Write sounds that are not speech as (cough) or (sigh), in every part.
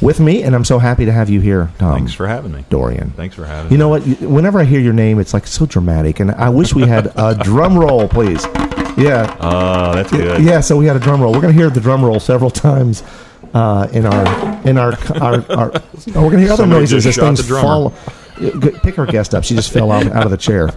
with me, and I'm so happy to have you here, Tom. Thanks for having me. Dorian. Thanks for having me. You me. know what? Whenever I hear your name, it's like so dramatic, and I wish we had a (laughs) drum roll, please. Yeah, Uh, that's good. yeah. So we had a drum roll. We're going to hear the drum roll several times uh, in our in our our. our oh, we're going to hear other Somebody noises as things fall. Pick our guest up. She just fell out, out of the chair.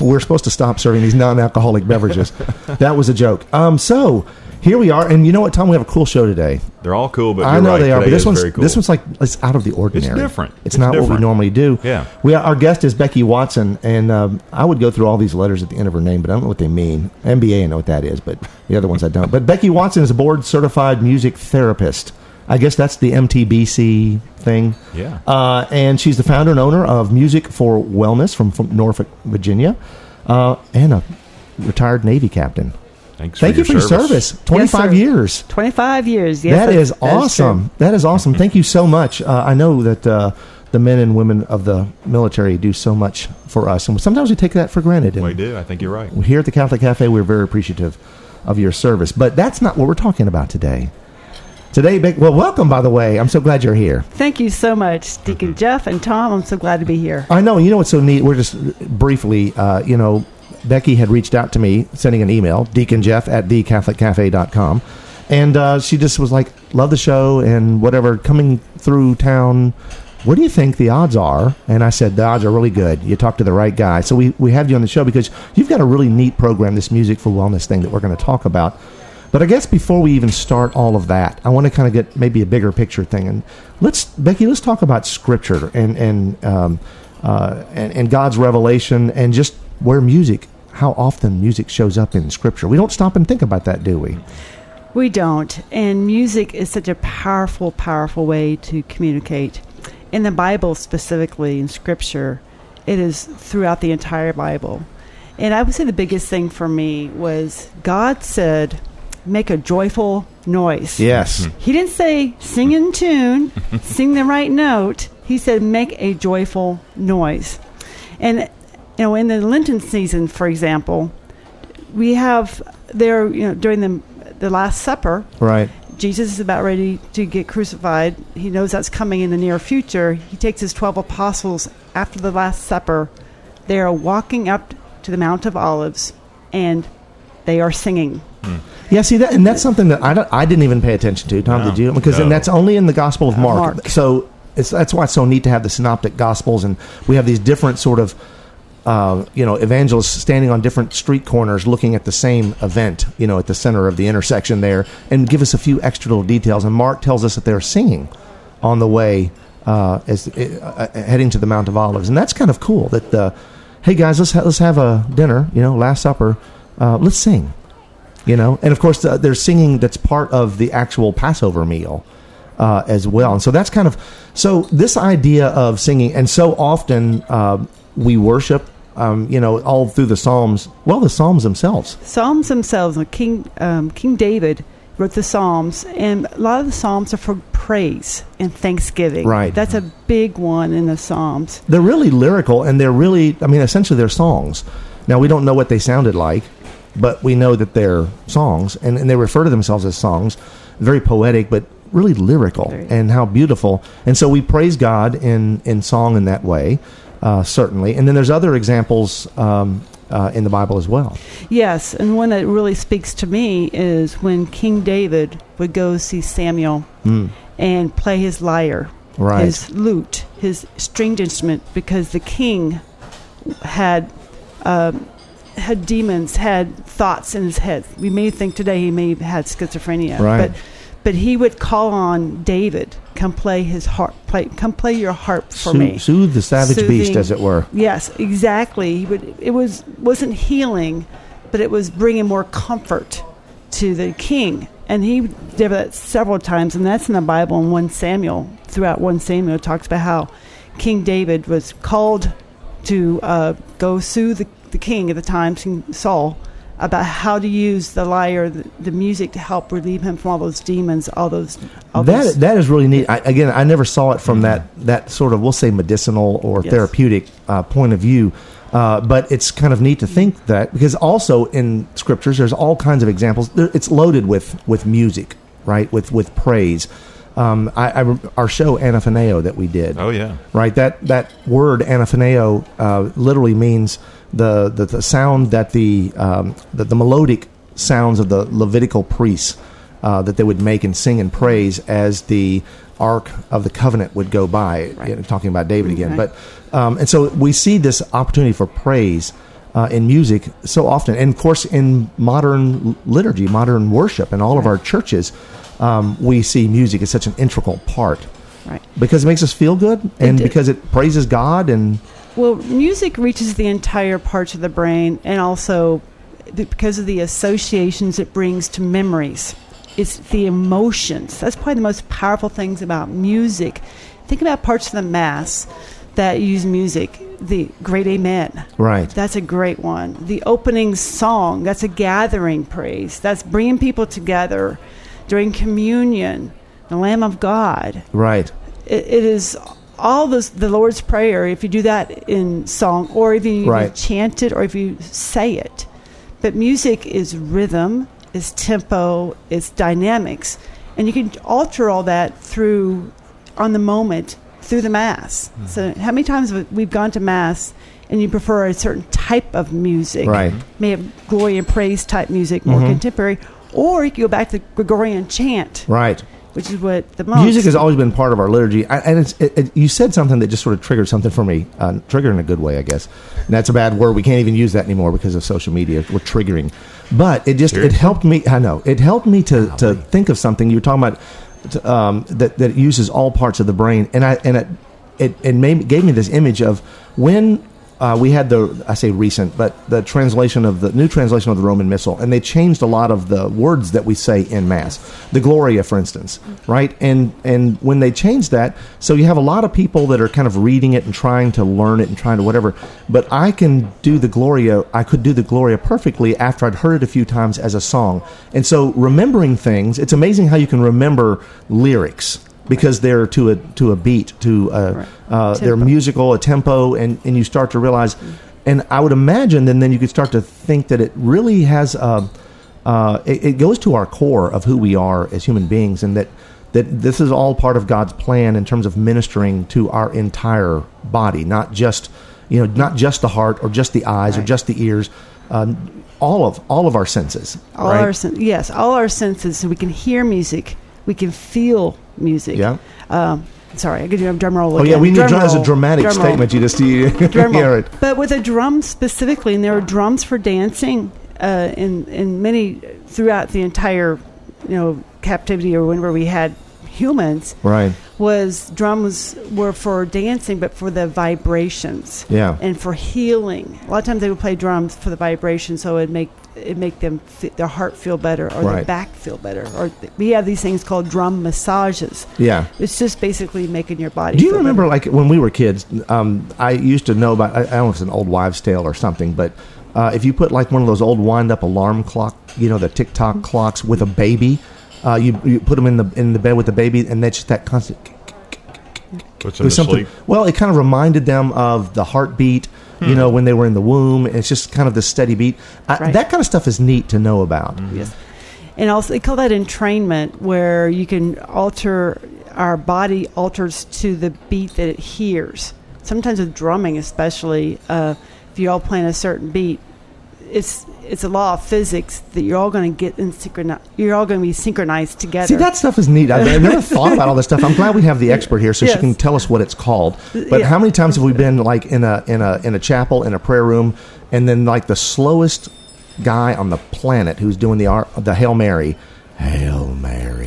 We're supposed to stop serving these non-alcoholic beverages. That was a joke. Um, so here we are, and you know what, Tom? We have a cool show today. They're all cool, but I know right, they are, but this one's cool. this one's like it's out of the ordinary. It's different. It's, It's not what we normally do. Yeah. We our guest is Becky Watson, and um, I would go through all these letters at the end of her name, but I don't know what they mean. MBA, I know what that is, but the other ones I don't. But Becky Watson is a board certified music therapist. I guess that's the MTBC thing. Yeah. Uh, and she's the founder and owner of Music for Wellness from, from Norfolk, Virginia, uh, and a retired Navy captain. Thanks Thank you for your service. Twenty five sir. years. 25 years. Yes, that is that true. awesome. that is awesome. Thank you so much. Uh, I know that uh, the men and women of the military do so much for us, and sometimes we take that for granted. We do. I think you're right. Here at the Catholic Cafe, we're very appreciative of your service. But that's not what we're talking about today. Today, well, welcome, by the way. I'm so glad you're here. Thank you so much, Deacon Jeff and Tom. I'm so glad to be here. I know. You know what's so neat? We're just briefly, uh, you know, Becky had reached out to me, sending an email, Deacon Jeff at thecatholiccafe.com. And uh, she just was like, love the show and whatever, coming through town. What do you think the odds are? And I said, the odds are really good. You talked to the right guy. So we, we have you on the show because you've got a really neat program, this Music for Wellness thing that we're going to talk about. But I guess before we even start all of that, I want to kind of get maybe a bigger picture thing. And let's, Becky, let's talk about Scripture and and um, uh, and, and God's revelation and just where music, how often music shows up in Scripture. We don't stop and think about that, do we? We don't. And music is such a powerful, powerful way to communicate. In the Bible, specifically in Scripture, it is throughout the entire Bible. And I would say the biggest thing for me was God said, make a joyful noise. Yes. Hmm. He didn't say sing in tune, (laughs) sing the right note. He said make a joyful noise. And you know, in the Lenten season, for example, we have there, you know, during the the Last Supper, Right. Jesus is about ready to get crucified. He knows that's coming in the near future. He takes his 12 apostles after the Last Supper. They are walking up to the Mount of Olives and they are singing. Hmm. Yeah, see that, and that's something that I, don't, I didn't even pay attention to. Tom, No, did you? Because and that's only in the Gospel of Mark. Mark. So it's that's why it's so neat to have the Synoptic Gospels, and we have these different sort of. Uh, you know, evangelists standing on different street corners looking at the same event, you know, at the center of the intersection there, and give us a few extra little details. And Mark tells us that they're singing on the way uh, as uh, uh, heading to the Mount of Olives, and that's kind of cool. That uh, hey guys, let's ha- let's have a dinner, you know, Last Supper, uh, let's sing, you know, and of course uh, there's singing that's part of the actual Passover meal uh, as well, and so that's kind of so this idea of singing, and so often uh, we worship. Um, you know, all through the Psalms. Well, the Psalms themselves. Psalms themselves, King um, King David wrote the Psalms, and a lot of the Psalms are for praise and thanksgiving. Right. That's a big one in the Psalms. they're really lyrical and they're really i mean essentially they're songs now we don't know what they sounded like but we know that they're songs and, and they refer to themselves as songs very poetic but really lyrical and how beautiful and so we praise god in in song in that way uh, certainly and then there's other examples um, uh, in the bible as well Yes, and one that really speaks to me is when King David would go see Samuel and play his lyre. Right. his lute, his stringed instrument, because the king had um, had demons, had thoughts in his head. We may think today he may have had schizophrenia, Right. but but he would call on David, come play his harp, play, come play your harp for Soothe- me. soothe the savage beast as it were Yes, exactly. He would. It was wasn't healing, but it was bringing more comfort to the king. And he did that several times, and that's in the Bible. In one Samuel, throughout one Samuel, talks about how King David was called to uh, go sue the, the king at the time, King Saul, about how to use the lyre, the, the music to help relieve him from all those demons, all those. All that those that is really neat. I, again, I never saw it from that that sort of we'll say medicinal or Yes. therapeutic uh, point of view. Uh, but it's kind of neat to think that because also in scriptures there's all kinds of examples. It's loaded with with music, right? With with praise. Um, I, I our show Anaphoneo that we did. Oh yeah. right? That that word anaphoneo uh, literally means the, the the sound that the um, the, the melodic sounds of the Levitical priests uh, that they would make and sing and praise as the ark of the covenant would go by. Right. You know, talking about David again, Okay. but um, and so we see this opportunity for praise. Uh, in music, so often, and of course, in modern liturgy, modern worship, in all of our churches, um, we see music as such an integral part right. because it makes us feel good and because it praises God and Well, music reaches the entire parts of the brain, and also because of the associations it brings to memories. It's the emotions. That's probably the most powerful things about music. Think about parts of the mass that use music. The Great Amen. right That's a great one. The opening song, that's a gathering praise. That's bringing people together during communion, the Lamb of God. right It, it is all those, the Lord's Prayer, if you do that in song, or if you Right. chant it, or if you say it. But music is rhythm, is tempo, is dynamics. And you can alter all that through, on the moment, through the Mass. So, how many times we've gone to Mass and you prefer a certain type of music? right May have glory and praise type music, more Mhm. contemporary. Or you can go back to the Gregorian chant, right which is what the most. music has always been part of our liturgy. I, and it's, it, it, you said something that just sort of triggered something for me uh, trigger in a good way I guess. And that's a bad word. We can't even use that anymore because of social media. We're triggering. But it just it helped me I know. It helped me to, to think of something you were talking about t- um, that that uses all parts of the brain. And I and it it, it made, gave me this image of when uh, we had the I say recent, but the translation of the new translation of the Roman Missal, and they changed a lot of the words that we say in Mass. The Gloria, for instance, right? And and when they changed that, so you have a lot of people that are kind of reading it and trying to learn it and trying to whatever. But I can do the Gloria. I could do the Gloria perfectly after I'd heard it a few times as a song. And so remembering things, it's amazing how you can remember lyrics because they're to a to a beat to a, Right. uh, they're musical a tempo and and you start to realize and I would imagine then then you could start to think that it really has uh, uh, it, it goes to our core of who we are as human beings and that that this is all part of God's plan in terms of ministering to our entire body not just you know not just the heart or just the eyes or just the ears um, all of all of our senses all right? our sen- yes, all our senses. So we can hear music, we can feel music. yeah Um, sorry, I could do a drum roll. oh yeah we need drum as a dramatic Drum roll. statement (laughs) you just you, roll. right. But with a drum specifically, and there are drums for dancing uh, in in many throughout the entire you know captivity or whenever we had humans right was drums were for dancing, but for the vibrations yeah and for healing. A lot of times they would play drums for the vibration, so it'd make it make them fe- their heart feel better or their back feel better. Or th- we have these things called drum massages. yeah It's just basically making your body. Do you remember, better. like when we were kids? Um, I used to know about. I, I don't know if it's an old wives' tale or something, but uh, if you put like one of those old wind-up alarm clock, you know, the tick-tock Mm-hmm. clocks with a baby, uh, you you put them in the in the bed with the baby, and that's just that constant. Puts It them was something. sleep. Well, it kind of reminded them of the heartbeat. You know, when they were in the womb, it's just kind of the steady beat. I, Right. That kind of stuff is neat to know about. Yes. And also, they call that entrainment, where you can alter our body alters to the beat that it hears. Sometimes with drumming, especially uh, if you're all playing a certain beat, it's it's a law of physics that you're all going to get in synchronized. You're all going to be synchronized together. See, that stuff is neat. I've, I've never (laughs) thought about all this stuff. I'm glad we have the expert here, so she can tell us what it's called. But Yeah. how many times have we been like in a in a in a chapel in a prayer room, and then like the slowest guy on the planet who's doing the the Hail Mary, Hail Mary,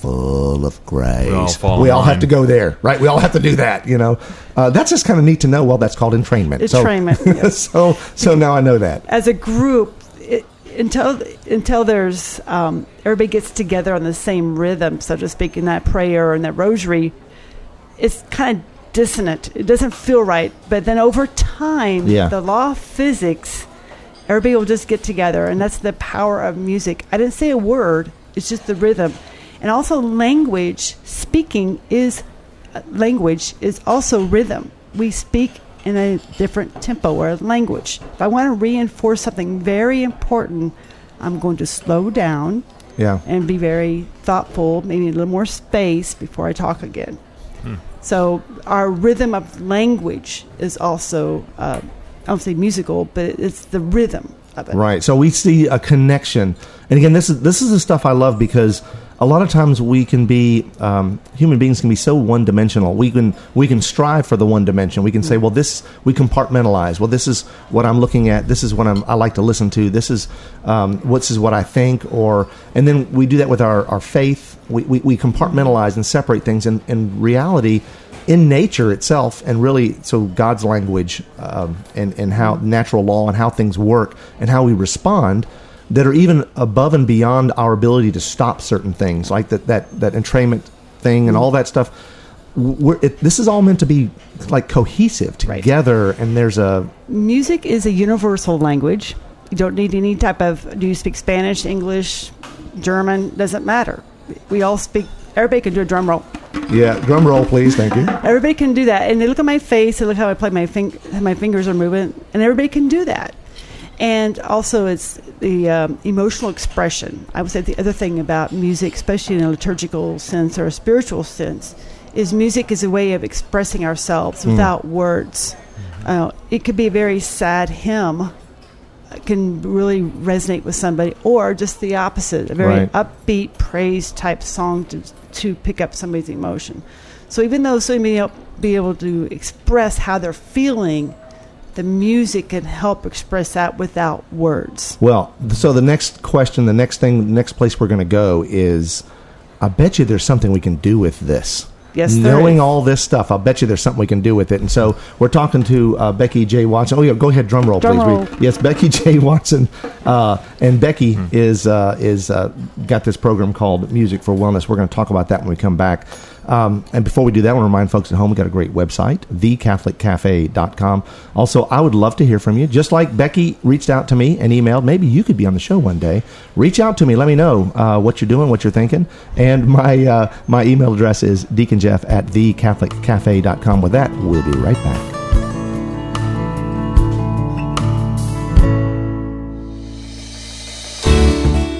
full of grace. We all We all have to go there, right? We all have to do that. You know, uh, that's just kind of neat to know. Well, that's called entrainment. So- Entrainment, (laughs) yes. so so now I know that. as a group it, until until there's um, everybody gets together on the same rhythm, so to speak, in that prayer and that rosary, it's kind of dissonant. It doesn't feel right. But then over time, Yeah. the law of physics, everybody will just get together, and that's the power of music. I didn't say a word; it's just the rhythm, and also language. Speaking is uh, language is also rhythm. We speak in a different tempo or language. If I want to reinforce something very important, I'm going to slow down Yeah. and be very thoughtful, maybe a little more space before I talk again. So our rhythm of language is also, uh, I don't say musical, but it's the rhythm of it. Right. So we see a connection, and again, this is this is the stuff I love because a lot of times we can be um, human beings can be so one dimensional. We can we can strive for the one dimension. We can say, well, this we compartmentalize. Well, this is what I'm looking at. This is what I'm, I like to listen to. This is um, what's is what I think. Or and then we do that with our our faith. We we, we compartmentalize and separate things. And in reality, in nature itself, and really, so God's language um, and and how natural law and how things work and how we respond that are even above and beyond our ability to stop certain things, like that that that entrainment thing and all that stuff. It, this is all meant to be like cohesive Right. together, and there's a Music is a universal language. You don't need any type of, do you speak Spanish, English, German? Doesn't matter. We all speak, everybody can do a drum roll. yeah. Drum roll, please. Thank you. Everybody can do that, and they look at my face. They look how I play my fing- my fingers are moving, and everybody can do that. And also, it's the um, emotional expression. I would say the other thing about music, especially in a liturgical sense or a spiritual sense, is music is a way of expressing ourselves without words. Uh, it could be a very sad hymn, uh, can really resonate with somebody, or just the opposite, a very Right. upbeat praise type song to, to pick up somebody's emotion. So even though somebody may be able to express how they're feeling, the music can help express that without words. Well, so the next question, the next thing, the next place we're going to go is, I bet you there's something we can do with this. Yes, there knowing is. all this stuff, I'll bet you there's something we can do with it. And so we're talking to uh, Becky J. Watson. Oh yeah, go ahead, drum roll, Drum please. roll. Yes, Becky J. Watson, uh, and Becky is uh, is uh, got this program called Music for Wellness. We're going to talk about that when we come back. Um, and before we do that, I want to remind folks at home we got a great website, thecatholiccafe.com. Also, I would love to hear from you. Just like Becky reached out to me and emailed, maybe you could be on the show one day. Reach out to me. Let me know uh, what you're doing, what you're thinking. And my uh, my email address is deaconjeff at thecatholiccafe.com. With that, we'll be right back.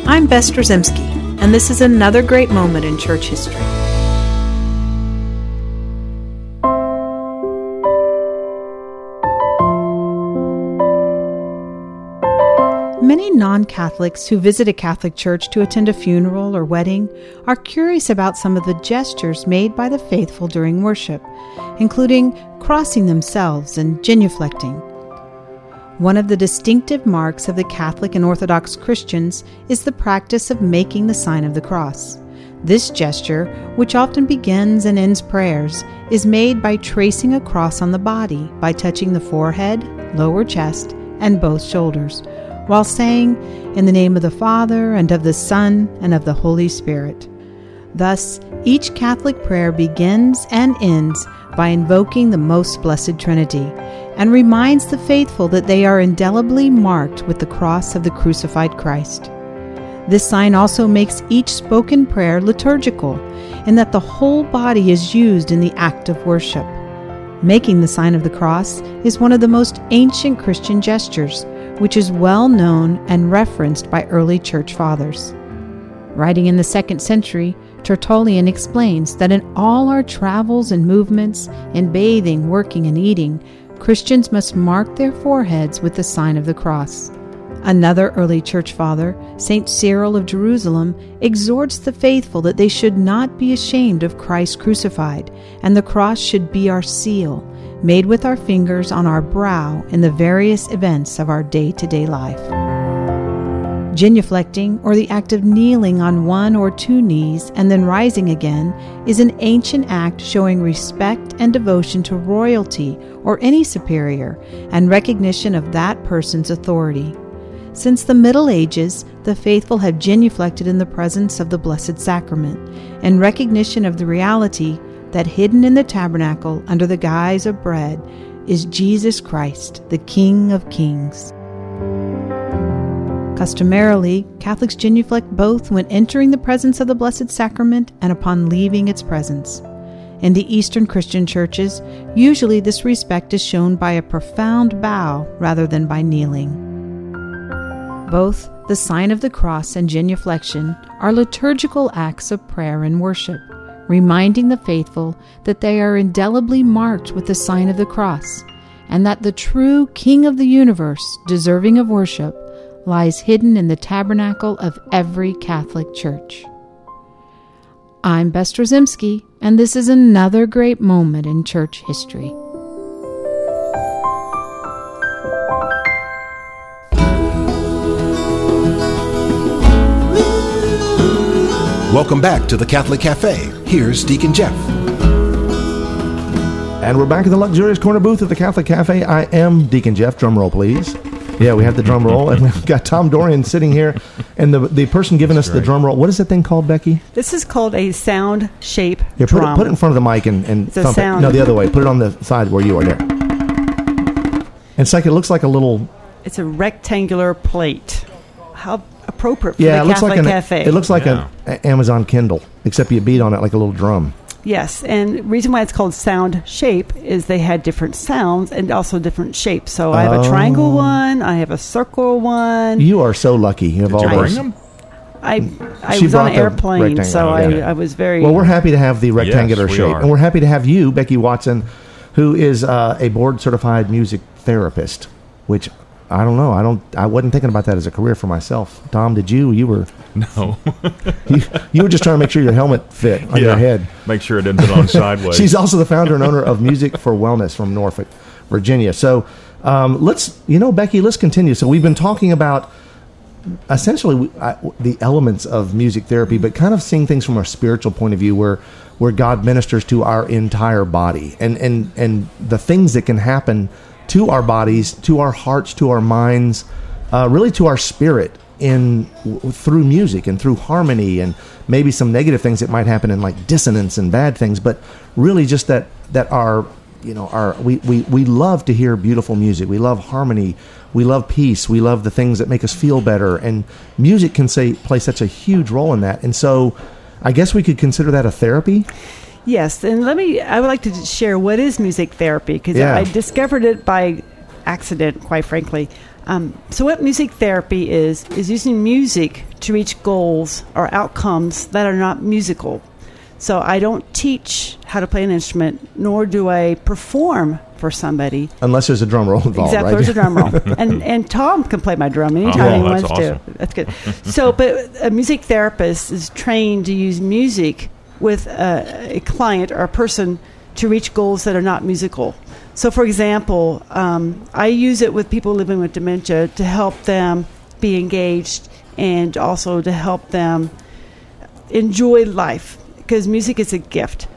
I'm Bess Drzymala, and this is another great moment in church history. Many non Catholics who visit a Catholic church to attend a funeral or wedding are curious about some of the gestures made by the faithful during worship, including crossing themselves and genuflecting. One of the distinctive marks of the Catholic and Orthodox Christians is the practice of making the sign of the cross. This gesture, which often begins and ends prayers, is made by tracing a cross on the body by touching the forehead, lower chest, and both shoulders, while saying, In the name of the Father, and of the Son, and of the Holy Spirit. Thus, each Catholic prayer begins and ends by invoking the Most Blessed Trinity and reminds the faithful that they are indelibly marked with the cross of the crucified Christ. This sign also makes each spoken prayer liturgical in that the whole body is used in the act of worship. Making the sign of the cross is one of the most ancient Christian gestures, which is well known and referenced by early church fathers. Writing in the second century, Tertullian explains that in all our travels and movements, in bathing, working, and eating, Christians must mark their foreheads with the sign of the cross. Another early church father, St. Cyril of Jerusalem, exhorts the faithful that they should not be ashamed of Christ crucified, and the cross should be our seal, made with our fingers on our brow in the various events of our day to day life. Genuflecting, or the act of kneeling on one or two knees and then rising again, is an ancient act showing respect and devotion to royalty or any superior and recognition of that person's authority. Since the Middle Ages, the faithful have genuflected in the presence of the Blessed Sacrament, in recognition of the reality that hidden in the tabernacle under the guise of bread is Jesus Christ, the King of Kings. Customarily, Catholics genuflect both when entering the presence of the Blessed Sacrament and upon leaving its presence. In the Eastern Christian churches, usually this respect is shown by a profound bow rather than by kneeling. Both the sign of the cross and genuflection are liturgical acts of prayer and worship, reminding the faithful that they are indelibly marked with the sign of the cross, and that the true King of the universe, deserving of worship, lies hidden in the tabernacle of every Catholic church. I'm Bess and this is another great moment in church history. Welcome back to the Catholic Cafe. Here's Deacon Jeff. And we're back in the luxurious corner booth of the Catholic Cafe. I am Deacon Jeff. Drum roll, please. Yeah, we have the drum roll, and we've got Tom Dorian sitting here, and the the person giving us the drum roll. What is that thing called, Becky? This is called a sound shape Here, put drum. it, put it in front of the mic and, and It's a thump it. No, the other way. Put it on the side where you are there. And it's like it looks like a little. It's a rectangular plate. How appropriate for Yeah, the it looks Catholic like an. Cafe. It looks like Yeah. an Amazon Kindle, except you beat on it like a little drum. Yes, and reason why it's called sound shape is they had different sounds and also different shapes. So I have a triangle one, I have a circle one. You are so lucky. You have Did all you those. bring them? I I She was on an airplane, rectangle. so Okay. I, I was very Well, we're happy to have the rectangular we shape, are. and we're happy to have you, Becky Watson, who is uh, a board certified music therapist. Which I don't know. I don't. I wasn't thinking about that as a career for myself. Tom, did you? You were. No. (laughs) You, you were just trying to make sure your helmet fit on your head. Make sure it didn't fit on (laughs) sideways. She's also the founder and owner of Music for Wellness from Norfolk, Virginia. So um, let's, you know, Becky, let's continue. So we've been talking about essentially I, the elements of music therapy, but kind of seeing things from a spiritual point of view, where where God ministers to our entire body, and and and the things that can happen to our bodies, to our hearts, to our minds, uh, really to our spirit in w- through music and through harmony and maybe some negative things that might happen in like dissonance and bad things but really just that that our you know our we, we we love to hear beautiful music. We love harmony. We love peace. We love the things that make us feel better. And music can say play such a huge role in that. And so i guess we could consider that a therapy Yes, and let me. I would like to share what is music therapy because Yeah. I discovered it by accident, quite frankly. Um, so, what music therapy is is using music to reach goals or outcomes that are not musical. So, I don't teach how to play an instrument, nor do I perform for somebody. unless there's a drum roll involved Exactly, right there's a drum roll, (laughs) and and Tom can play my drum anytime Oh, he wants awesome. to. That's good. So, but a music therapist is trained to use music with a, a client or a person to reach goals that are not musical. So, for example, um, I use it with people living with dementia to help them be engaged and also to help them enjoy life because music is a gift.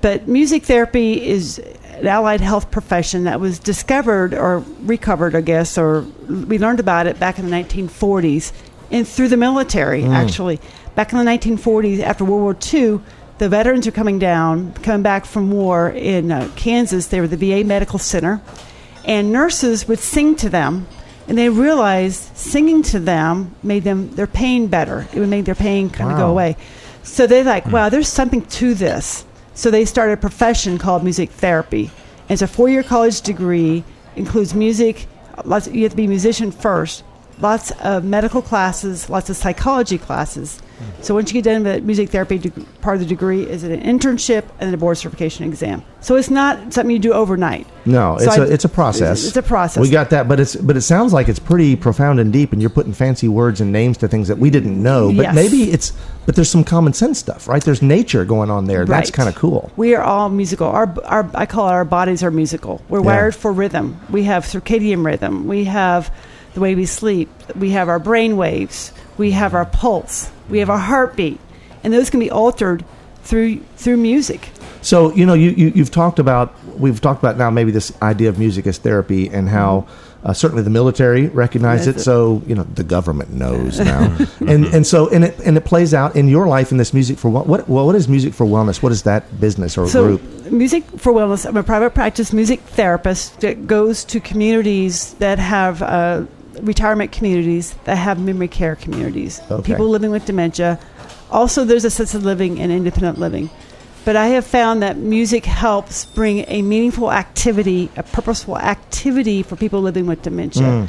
But music therapy is an allied health profession that was discovered or recovered, I guess, or we learned about it back in the 1940s and through the military, actually. Back in the 1940s, after World War II, the veterans are coming down, coming back from war in uh, Kansas. They were the VA Medical Center, and nurses would sing to them and they realized singing to them made them their pain better. It would make their pain kind of go away. So they're like, wow, there's something to this. So they started a profession called music therapy. It's a four-year college degree, includes music. Lots, you have to be a musician first. Lots of medical classes, lots of psychology classes. So once you get done with the music therapy, deg- part of the degree is an internship and a board certification exam. So it's not something you do overnight. No, So it's I- a it's a process. It's, a process. We got that, but it's but it sounds like it's pretty profound and deep, and you're putting fancy words and names to things that we didn't know. But Yes. maybe it's but there's some common sense stuff, right? There's nature going on there. That's kind of cool. We are all musical. Our, our, I call it our bodies are musical. We're Yeah. wired for rhythm. We have circadian rhythm. We have the way we sleep. We have our brain waves. We have our pulse. We have our heartbeat, and those can be altered through through music. So you know, you, you you've talked about we've talked about now maybe this idea of music as therapy and how uh, certainly the military recognized it. So you know the government knows now, (laughs) and and so and it and it plays out in your life in this music for what what well what is music for wellness? What is that business or So, group? Music for Wellness. I'm a private practice music therapist that goes to communities that have uh, retirement communities that have memory care communities. Okay. People living with dementia. Also, there's assisted living and independent living. But I have found that music helps bring a meaningful activity, a purposeful activity for people living with dementia.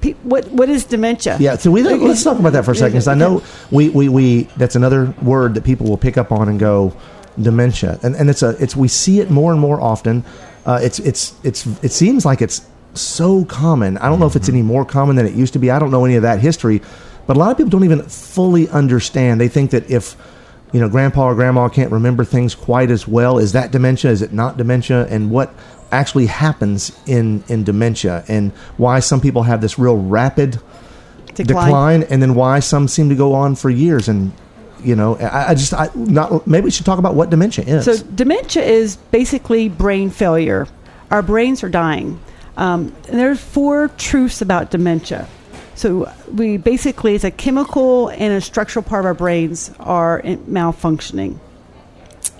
Pe- what what is dementia? Mm. Yeah, so we let's talk about that for a second. 'cause I know we, we, we that's another word that people will pick up on and go dementia, and and it's a it's we see it more and more often. Uh, it's it's it's it seems like it's so common. I don't know if it's any mm-hmm. more common than it used to be. I don't know any of that history, but a lot of people don't even fully understand. They think that if you know grandpa or grandma can't remember things quite as well, is that dementia? Is it not dementia? And what actually happens in in dementia and why some people have this real rapid decline. and then why some seem to go on for years and you know i, I just I, not maybe we should talk about what dementia is So dementia is basically brain failure. Our brains are dying. Um, and there's four truths about dementia. So we basically, it's a chemical and a structural part of our brains are malfunctioning.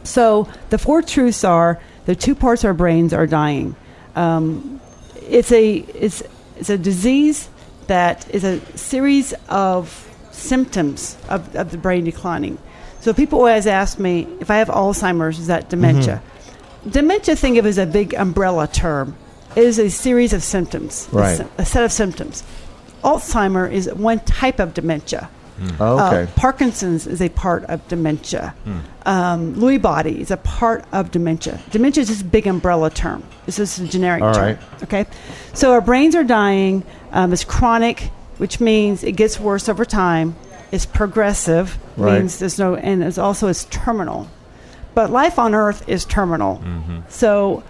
So the four truths are the two parts of our brains are dying. Um, it's a it's it's a disease that is a series of symptoms of, of the brain declining. So people always ask me if I have Alzheimer's, is that dementia? Dementia, think of as a big umbrella term. Is a series of symptoms, a Right. se- a set of symptoms. Alzheimer is one type of dementia. Oh, okay Uh, Parkinson's is a part of dementia. Um, Lewy body is a part of dementia. Dementia is just a big umbrella term. This is a generic All term. right. Okay, so our brains are dying. Um, it's chronic, which means it gets worse over time. It's progressive, Right. means there's no, and it's also it's terminal. But life on Earth is terminal. So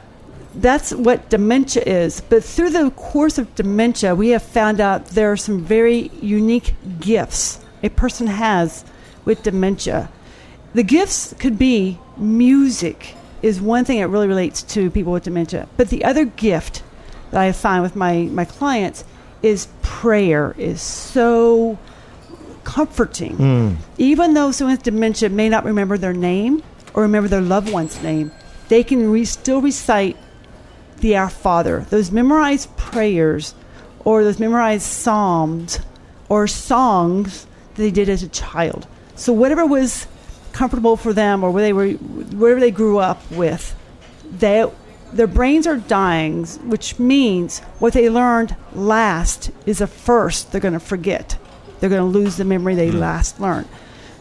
that's what dementia is. But through the course of dementia, we have found out there are some very unique gifts a person has with dementia. The gifts could be music is one thing that really relates to people with dementia. But the other gift that I find with my, my clients is prayer is so comforting. Hmm. Even though someone with dementia may not remember their name or remember their loved one's name, they can re- still recite the Our Father, those memorized prayers or those memorized psalms or songs that they did as a child. So whatever was comfortable for them or where they were whatever they grew up with, they their brains are dying, which means what they learned last is the first they're going to forget. They're going to lose the memory they hmm. last learned.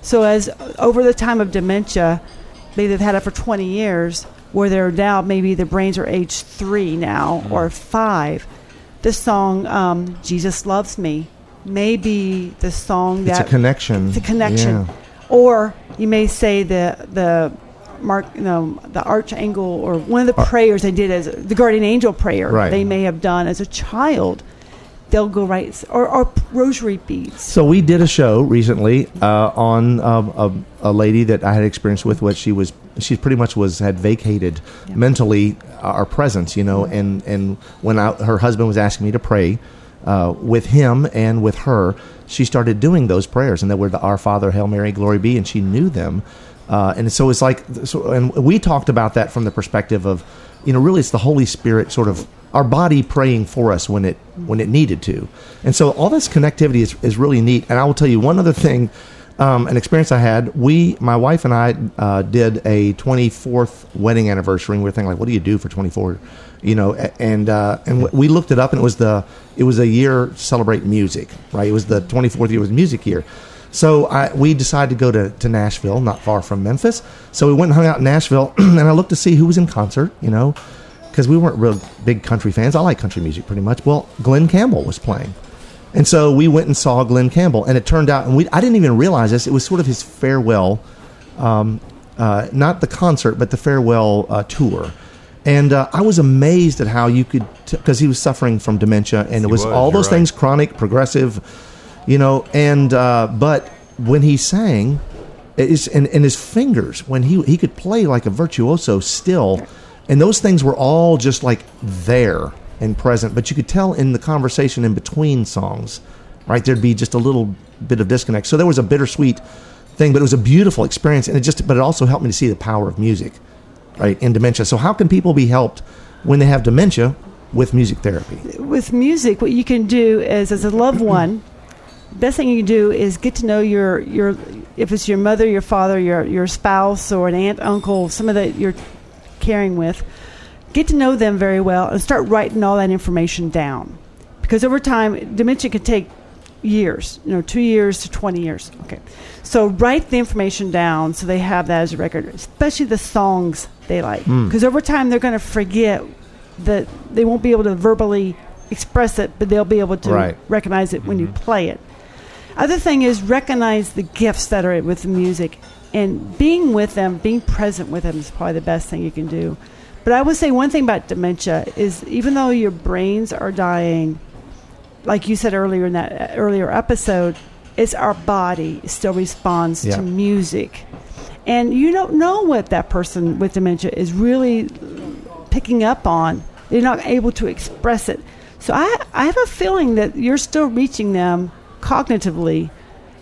So as over the time of dementia, maybe they've had it for 20 years, where they're now maybe their brains are age three now or five. The song um, "Jesus Loves Me" may be the song that it's a connection it's a connection. Yeah. Or you may say the the mark you know, the archangel or one of the prayers they did as the guardian angel prayer Right. they may have done as a child. They'll go right or, or rosary beads. So we did a show recently uh, on um, a, a lady that I had experience with. What she was, she pretty much was had vacated Yeah. mentally our presence, you know. And and when I, her husband was asking me to pray uh, with him and with her, she started doing those prayers, and they were the Our Father, Hail Mary, Glory Be, and she knew them. Uh, and so it's like, so, and we talked about that from the perspective of, you know, really it's the Holy Spirit sort of our body praying for us when it when it needed to. And so all this connectivity is, is really neat. And I will tell you one other thing, um, an experience I had. We, my wife and I, uh, did a 24th wedding anniversary. And we were thinking like, what do you do for 24? You know, and uh, and we looked it up, and it was the it was a year to celebrate music, right? It was the 24th year was music year. So I, we decided to go to, to Nashville, not far from Memphis. So we went and hung out in Nashville, (clears throat) and I looked to see who was in concert, you know, because we weren't real big country fans. I like country music pretty much. Well, Glen Campbell was playing. And so we went and saw Glen Campbell, and it turned out, and we, I didn't even realize this, it was sort of his farewell, um, uh, not the concert, but the farewell uh, tour. And uh, I was amazed at how you could, because he was suffering from dementia, and it was, was, all those right. things chronic, progressive, you know, and, uh, but when he sang, It's, and, and his fingers, when he, he could play like a virtuoso still, and those things were all just like there and present, but you could tell in the conversation in between songs, right? There'd be just a little bit of disconnect. So there was a bittersweet thing, but it was a beautiful experience, and it just, but it also helped me to see the power of music, right, in dementia. So how can people be helped when they have dementia with music therapy? With music, what you can do is, as a loved (clears throat) one, best thing you can do is get to know your your if it's your mother, your father, your your spouse, or an aunt, uncle, some of that you're caring with. Get to know them very well and start writing all that information down, because over time, dementia can take years, you know, two years to 20 years. Okay. So write the information down so they have that as a record, especially the songs they like. Hmm. Because over time, they're going to forget that they won't be able to verbally express it, but they'll be able to Right. recognize it when you mm-hmm. play it. Other thing is recognize the gifts that are with the music and being with them, being present with them is probably the best thing you can do. But I would say one thing about dementia is even though your brains are dying, like you said earlier in that uh, earlier episode, it's our body still responds Yeah. to music. And you don't know what that person with dementia is really picking up on. They're not able to express it. So I, I have a feeling that you're still reaching them cognitively,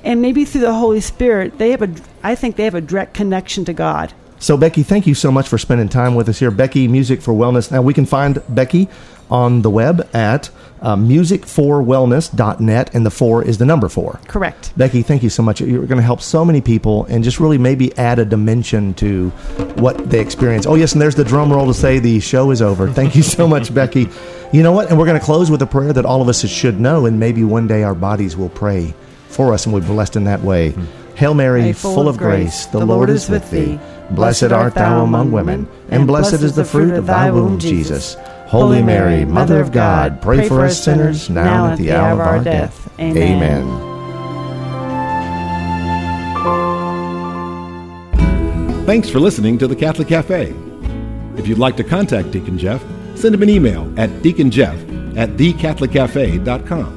and maybe through the Holy Spirit. They have a, I think they have a direct connection to God. So, Becky, thank you so much for spending time with us here. Becky, Music for Wellness. Now, we can find Becky on the web at uh, musicforwellness.net, and the four is the number four. Correct. Becky, thank you so much. You're going to help so many people and just really maybe add a dimension to what they experience. Oh, yes, and there's the drum roll to say the show is over. Thank you so much, (laughs) Becky. You know what? And we're going to close with a prayer that all of us should know, and maybe one day our bodies will pray for us and we're blessed in that way. Hail Mary, Mary, full, of grace, the, Lord is with thee. Blessed art thou among women, and blessed is the fruit of thy womb, Jesus. Holy Mary, Mother of God, pray for us sinners, now and at the hour of our death. Amen. Thanks for listening to the Catholic Cafe. If you'd like to contact Deacon Jeff, send him an email at deaconjeff at thecatholiccafe.com.